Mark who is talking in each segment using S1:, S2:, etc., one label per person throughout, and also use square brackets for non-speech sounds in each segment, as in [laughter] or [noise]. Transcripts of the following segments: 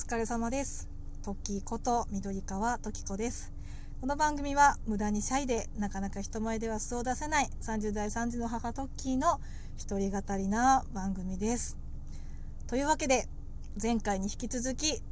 S1: 疲れ様です。トキーこと緑川トキコです。この番組は無駄にシャイでなかなか人前では素を出せない30代3児の母トッキーの一人語りな番組です。というわけで前回に引き続き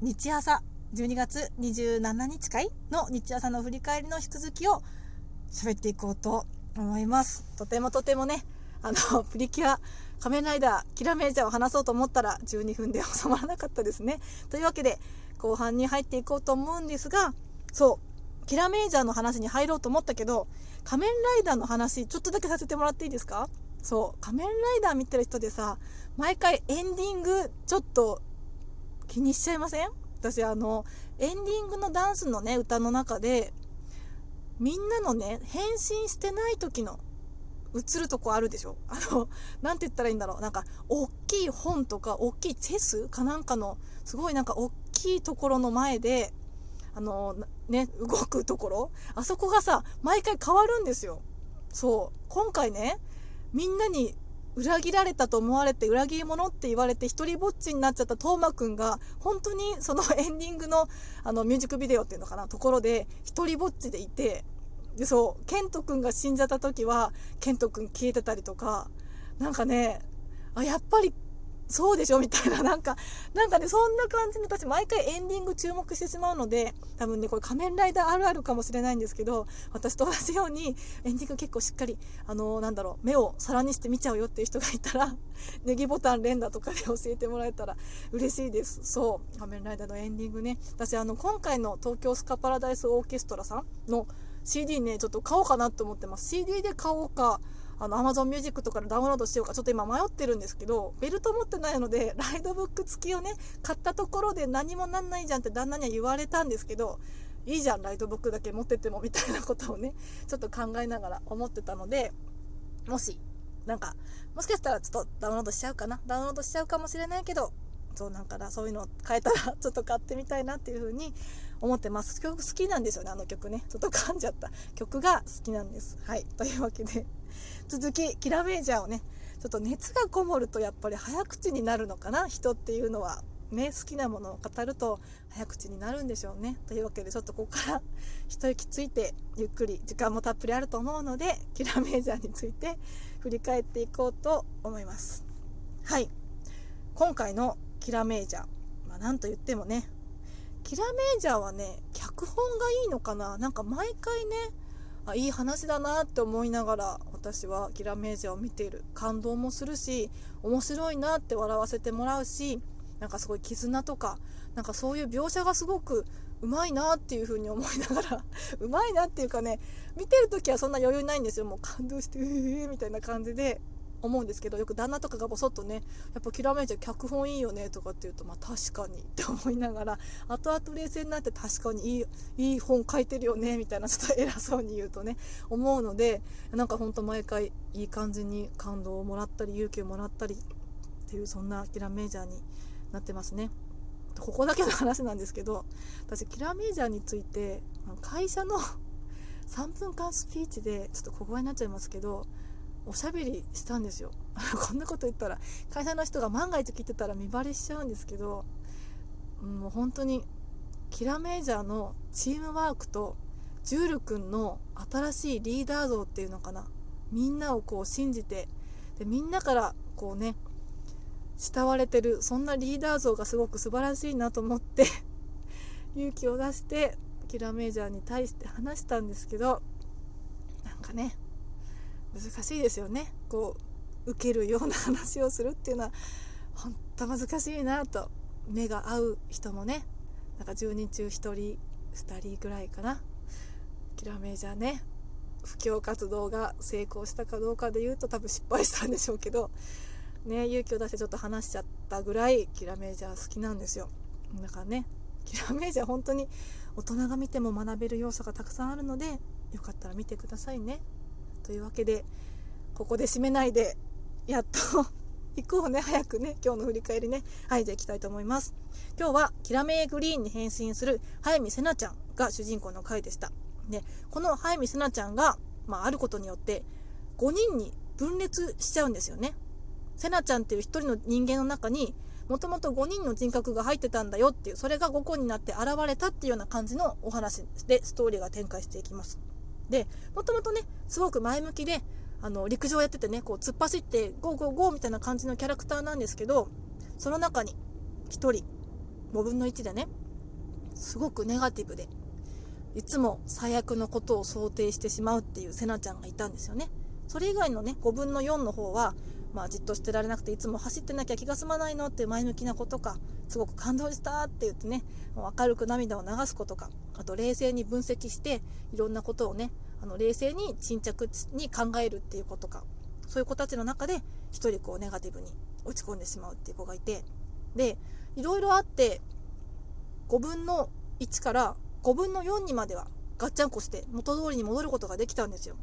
S1: 日朝12月27日会の日朝の振り返りの引き続きを喋っていこうと思います。とてもとてもねあのプリキュア仮面ライダーキラメージャーを話そうと思ったら12分で収まらなかったですね。というわけで後半に入っていこうと思うんですがそうキラメージャーの話に入ろうと思ったけど仮面ライダーの話ちょっとだけさせてもらっていいですか？そう仮面ライダー見てる人でさ毎回エンディングちょっと気にしちゃいません？私あのエンディングのダンスのね歌の中でみんなのね変身してない時の映るとこあるでしょ？あの、なんて言ったらいいんだろう？なんか、大きい本とか、大きいチェスかなんかの、すごいなんか大きいところの前で、あの、ね、動くところ？あそこがさ、毎回変わるんですよ。そう。今回ね、みんなに裏切られたと思われて裏切り者って言われて一人ぼっちになっちゃったトーマくんが本当にそのエンディングのあのミュージックビデオっていうのかな？ところで一人ぼっちでいてそうケント君が死んじゃった時はケント君消えてたりとかなんかねあやっぱりそうでしょみたいな [laughs] なんかなんかねそんな感じの私毎回エンディング注目してしまうので多分ねこれ仮面ライダーあるあるかもしれないんですけど私と同じようにエンディング結構しっかりあのー、なんだろう目を皿にして見ちゃうよっていう人がいたら [laughs] ネギボタン連打とかで教えてもらえたら嬉しいです。そう仮面ライダーのエンディングね。私あの今回の東京スカパラダイスオーケストラさんの CD ねちょっと買おうかなと思ってます。CD で買おうかあの Amazon Music とかでダウンロードしようかちょっと今迷ってるんですけどベルト持ってないのでライドブック付きをね買ったところで何もなんないじゃんって旦那には言われたんですけどいいじゃんライトブックだけ持ってってもみたいなことをね [laughs] ちょっと考えながら思ってたのでもしなんかもしかしたらちょっとダウンロードしちゃうかな？ダウンロードしちゃうかもしれないけどそうなんかなそういうのを変えたらちょっと買ってみたいなっていう風に思ってます。曲好きなんですよねあの曲ね。ちょっと噛んじゃった。曲が好きなんです。はい。[laughs] というわけで。続きキラメージャーをね。ちょっと熱がこもるとやっぱり早口になるのかな？人っていうのはね好きなものを語ると早口になるんでしょうね。というわけでちょっとここから一息ついてゆっくり時間もたっぷりあると思うのでキラメージャーについて振り返っていこうと思います。はい。今回のキラメージャー。まあなんと言ってもね。キラメージャーはね脚本がいいのかな？なんか毎回ねあいい話だなって思いながら私はキラメージャーを見ている感動もするし面白いなって笑わせてもらうしなんかすごい絆とかなんかそういう描写がすごくうまいなっていう風に思いながら [laughs] うまいなっていうかね見てる時はそんな余裕ないんですよ。もう感動してうーみたいな感じで。思うんですけどよく旦那とかがぼそっとねやっぱキラメイジャー脚本いいよねとかって言うとまあ確かにって思いながら後々冷静になって確かにいいいい本書いてるよねみたいなちょっと偉そうに言うとね思うのでなんかほんと毎回いい感じに感動をもらったり勇気をもらったりっていうそんなキラメイジャーになってますね。ここだけの話なんですけど私キラメイジャーについて会社の [laughs] 3分間スピーチでちょっと小声になっちゃいますけどおしゃべりしたんですよ。[laughs] こんなこと言ったら会社の人が万が一聞いてたら見バレしちゃうんですけどもう本当にキラメージャーのチームワークとジュール君の新しいリーダー像っていうのかな。みんなをこう信じてでみんなからこうね慕われてるそんなリーダー像がすごく素晴らしいなと思って [laughs] 勇気を出してキラメージャーに対して話したんですけどなんかね難しいですよね。こう受けるような話をするっていうのは本当難しいなと目が合う人もねなんか10人中1人2人ぐらいかな。キラメージャーね布教活動が成功したかどうかで言うと多分失敗したんでしょうけどね勇気を出してちょっと話しちゃったぐらいキラメージャー好きなんですよ。だからねキラメージャー本当に大人が見ても学べる要素がたくさんあるのでよかったら見てくださいね。というわけでここで締めないでやっと行こうね。早くね。今日の振り返りね。はいじゃあ行きたいと思います。今日はキラメイグリーンに変身する早見せなちゃんが主人公の回でした。でこの早見せなちゃんが、まあ、あることによって5人に分裂しちゃうんですよね。せなちゃんっていう1人の人間の中にもともと5人の人格が入ってたんだよっていうそれが5個になって現れたっていうような感じのお話でストーリーが展開していきます。でもともとねすごく前向きであの陸上やっててねこう突っ走ってゴーゴーゴーみたいな感じのキャラクターなんですけどその中に1人5分の1でねすごくネガティブでいつも最悪のことを想定してしまうっていうセナちゃんがいたんですよね。それ以外のね5分の4の方はまあ、じっとしてられなくていつも走ってなきゃ気が済まないのって前向きなことかすごく感動したって言ってね明るく涙を流すことかあと冷静に分析していろんなことをねあの冷静に沈着に考えるっていうことかそういう子たちの中で1人こうネガティブに落ち込んでしまうっていう子がいてでいろいろあって5分の1から5分の4にまではガッチャンコして元通りに戻ることができたんですよ。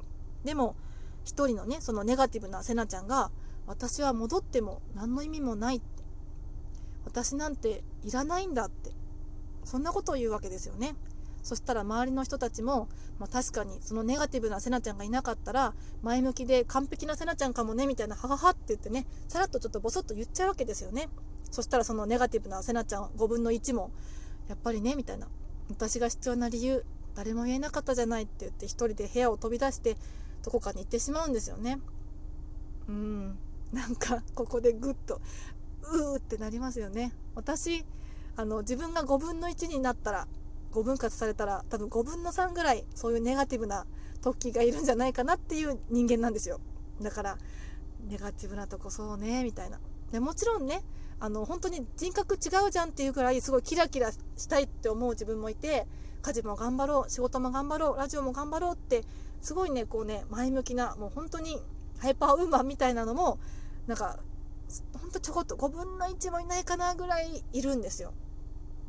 S1: でも1人のねそのネガティブなセナちゃんが私は戻っても何の意味もないって。私なんていらないんだって。そんなことを言うわけですよね。そしたら周りの人たちも、まあ、確かにそのネガティブなセナちゃんがいなかったら前向きで完璧なセナちゃんかもねみたいなハハハって言ってねさらっとちょっとボソッと言っちゃうわけですよね。そしたらそのネガティブなセナちゃん5分の1もやっぱりねみたいな。私が必要な理由誰も言えなかったじゃないって言って1人で部屋を飛び出してどこかに行ってしまうんですよね。うん。なんかここでグッとうーってなりますよね。私あの自分が5分の1になったら5分割されたら多分5分の3ぐらいそういうネガティブな時がいるんじゃないかなっていう人間なんですよ。だからネガティブなとこそうねみたいな。でもちろんねあの本当に人格違うじゃんっていうくらいすごいキラキラしたいって思う自分もいて家事も頑張ろう仕事も頑張ろうラジオも頑張ろうってすごいねこうね前向きなもう本当にハイパーウーマンみたいなのもなんかほんとちょこっと5分の1もいないかなぐらいいるんですよ。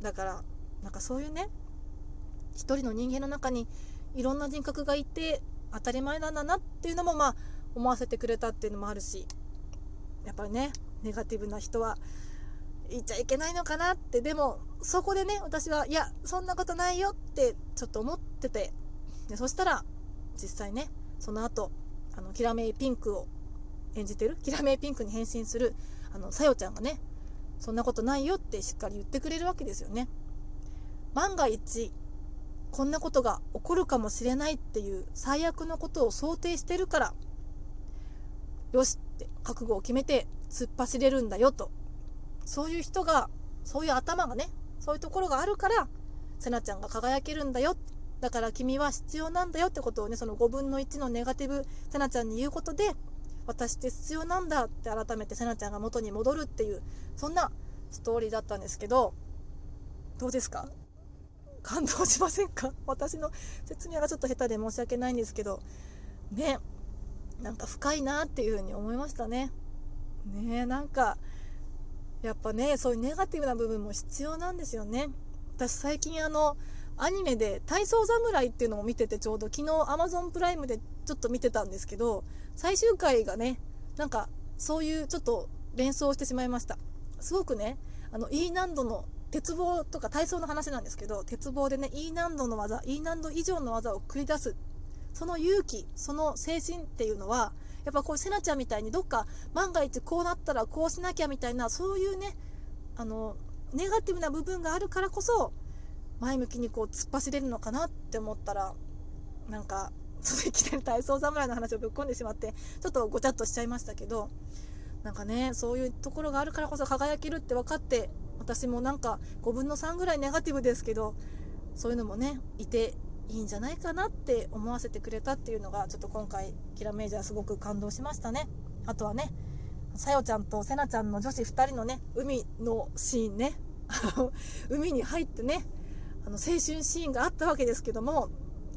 S1: だからなんかそういうね一人の人間の中にいろんな人格がいて当たり前なんだなっていうのもまあ思わせてくれたっていうのもあるしやっぱりねネガティブな人は言っちゃいけないのかなってでもそこでね私はいやそんなことないよってちょっと思っててでそしたら実際ねその後あのキラメイピンクを演じてるキラメイピンクに変身するあのさよちゃんがねそんなことないよってしっかり言ってくれるわけですよね。万が一こんなことが起こるかもしれないっていう最悪のことを想定してるからよしって覚悟を決めて突っ走れるんだよと。そういう人がそういう頭がねそういうところがあるからせなちゃんが輝けるんだよってだから君は必要なんだよってことをねその5分の1のネガティブせなちゃんに言うことで私って必要なんだって改めてせなちゃんが元に戻るっていうそんなストーリーだったんですけどどうですか？感動しませんか？私の説明がちょっと下手で申し訳ないんですけどねなんか深いなっていうふうに思いましたね。ねなんかやっぱねそういうネガティブな部分も必要なんですよね。私最近あのアニメで「体操侍」っていうのを見ててちょうど昨日 Amazon プライムでちょっと見てたんですけど最終回がねなんかそういうちょっと連想してしまいました。すごくねあの E 難度の鉄棒とか体操の話なんですけど鉄棒でね E 難度の技 E 難度以上の技を繰り出すその勇気その精神っていうのはやっぱこうせなちゃんみたいにどっか万が一こうなったらこうしなきゃみたいなそういうねあのネガティブな部分があるからこそ前向きにこう突っ走れるのかなって思ったらなんか [laughs] そのいきなり体操侍の話をぶっ込んでしまってちょっとごちゃっとしちゃいましたけどなんかねそういうところがあるからこそ輝けるって分かって私もなんか5分の3ぐらいネガティブですけどそういうのもねいていいんじゃないかなって思わせてくれたっていうのがちょっと今回キラメージャーすごく感動しましたね。あとはねさよちゃんとせなちゃんの女子2人のね海のシーンね。[laughs] 海に入ってねあの青春シーンがあったわけですけども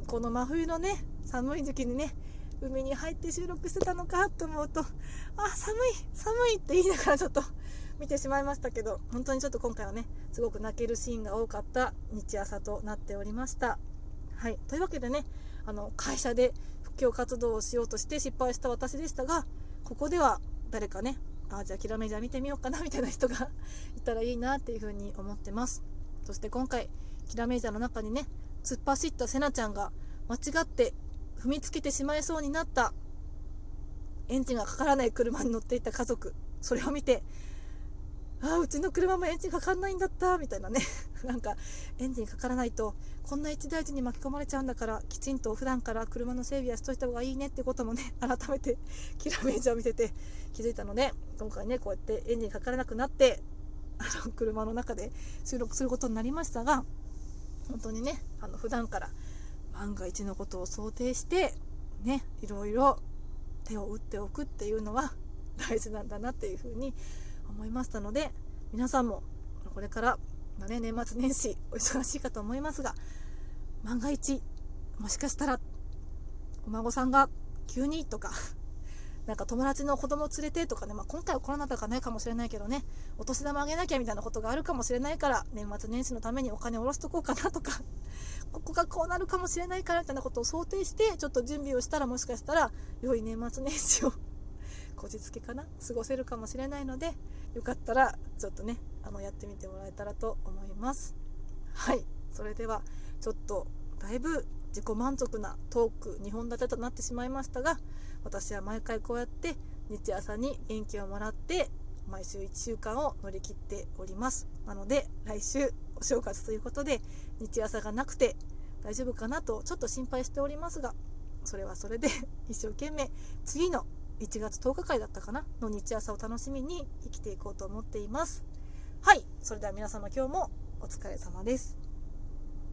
S1: この真冬のね寒い時期にね海に入って収録してたのかと思うとあ寒い寒いって言いながらちょっと見てしまいましたけど本当にちょっと今回はねすごく泣けるシーンが多かった日朝となっておりました。はい。というわけでねあの会社で布教活動をしようとして失敗した私でしたがここでは誰かねあじゃあキラメジャー見てみようかなみたいな人がいたらいいなっていうふうに思ってます。そして今回キラメジャーの中にね突っ走ったセナちゃんが間違って踏みつけてしまいそうになった。エンジンがかからない車に乗っていた家族。それを見てああうちの車もエンジンかかんないんだった。みたいなね。[laughs] なんかエンジンかからないとこんな一大事に巻き込まれちゃうんだからきちんと普段から車の整備はしといた方がいいね。ってこともね改めてキラメージを見てて気づいたので今回ねこうやってエンジンかからなくなってあの車の中で収録することになりましたが本当にねあの普段から万が一のことを想定してねいろいろ手を打っておくっていうのは大事なんだなっていうふうに思いましたので皆さんもこれからの、ね、年末年始お忙しいかと思いますが万が一もしかしたらお孫さんが急にとかなんか友達の子供連れてとかね、まあ、今回はコロナとかないかもしれないけどねお年玉あげなきゃみたいなことがあるかもしれないから年末年始のためにお金を下ろしとこうかなとか [laughs] ここがこうなるかもしれないからみたいなことを想定してちょっと準備をしたらもしかしたら良い年末年始を [laughs] こじつけかな過ごせるかもしれないのでよかったらちょっとねあのやってみてもらえたらと思います。はい。それではちょっとだいぶ自己満足なトーク2本立てとなってしまいましたが私は毎回こうやって日朝に元気をもらって毎週1週間を乗り切っております。なので来週お正月ということで日朝がなくて大丈夫かなとちょっと心配しておりますがそれはそれで一生懸命次の1月10日会だったかなの日朝を楽しみに生きていこうと思っています。はい。それでは皆様今日もお疲れ様です。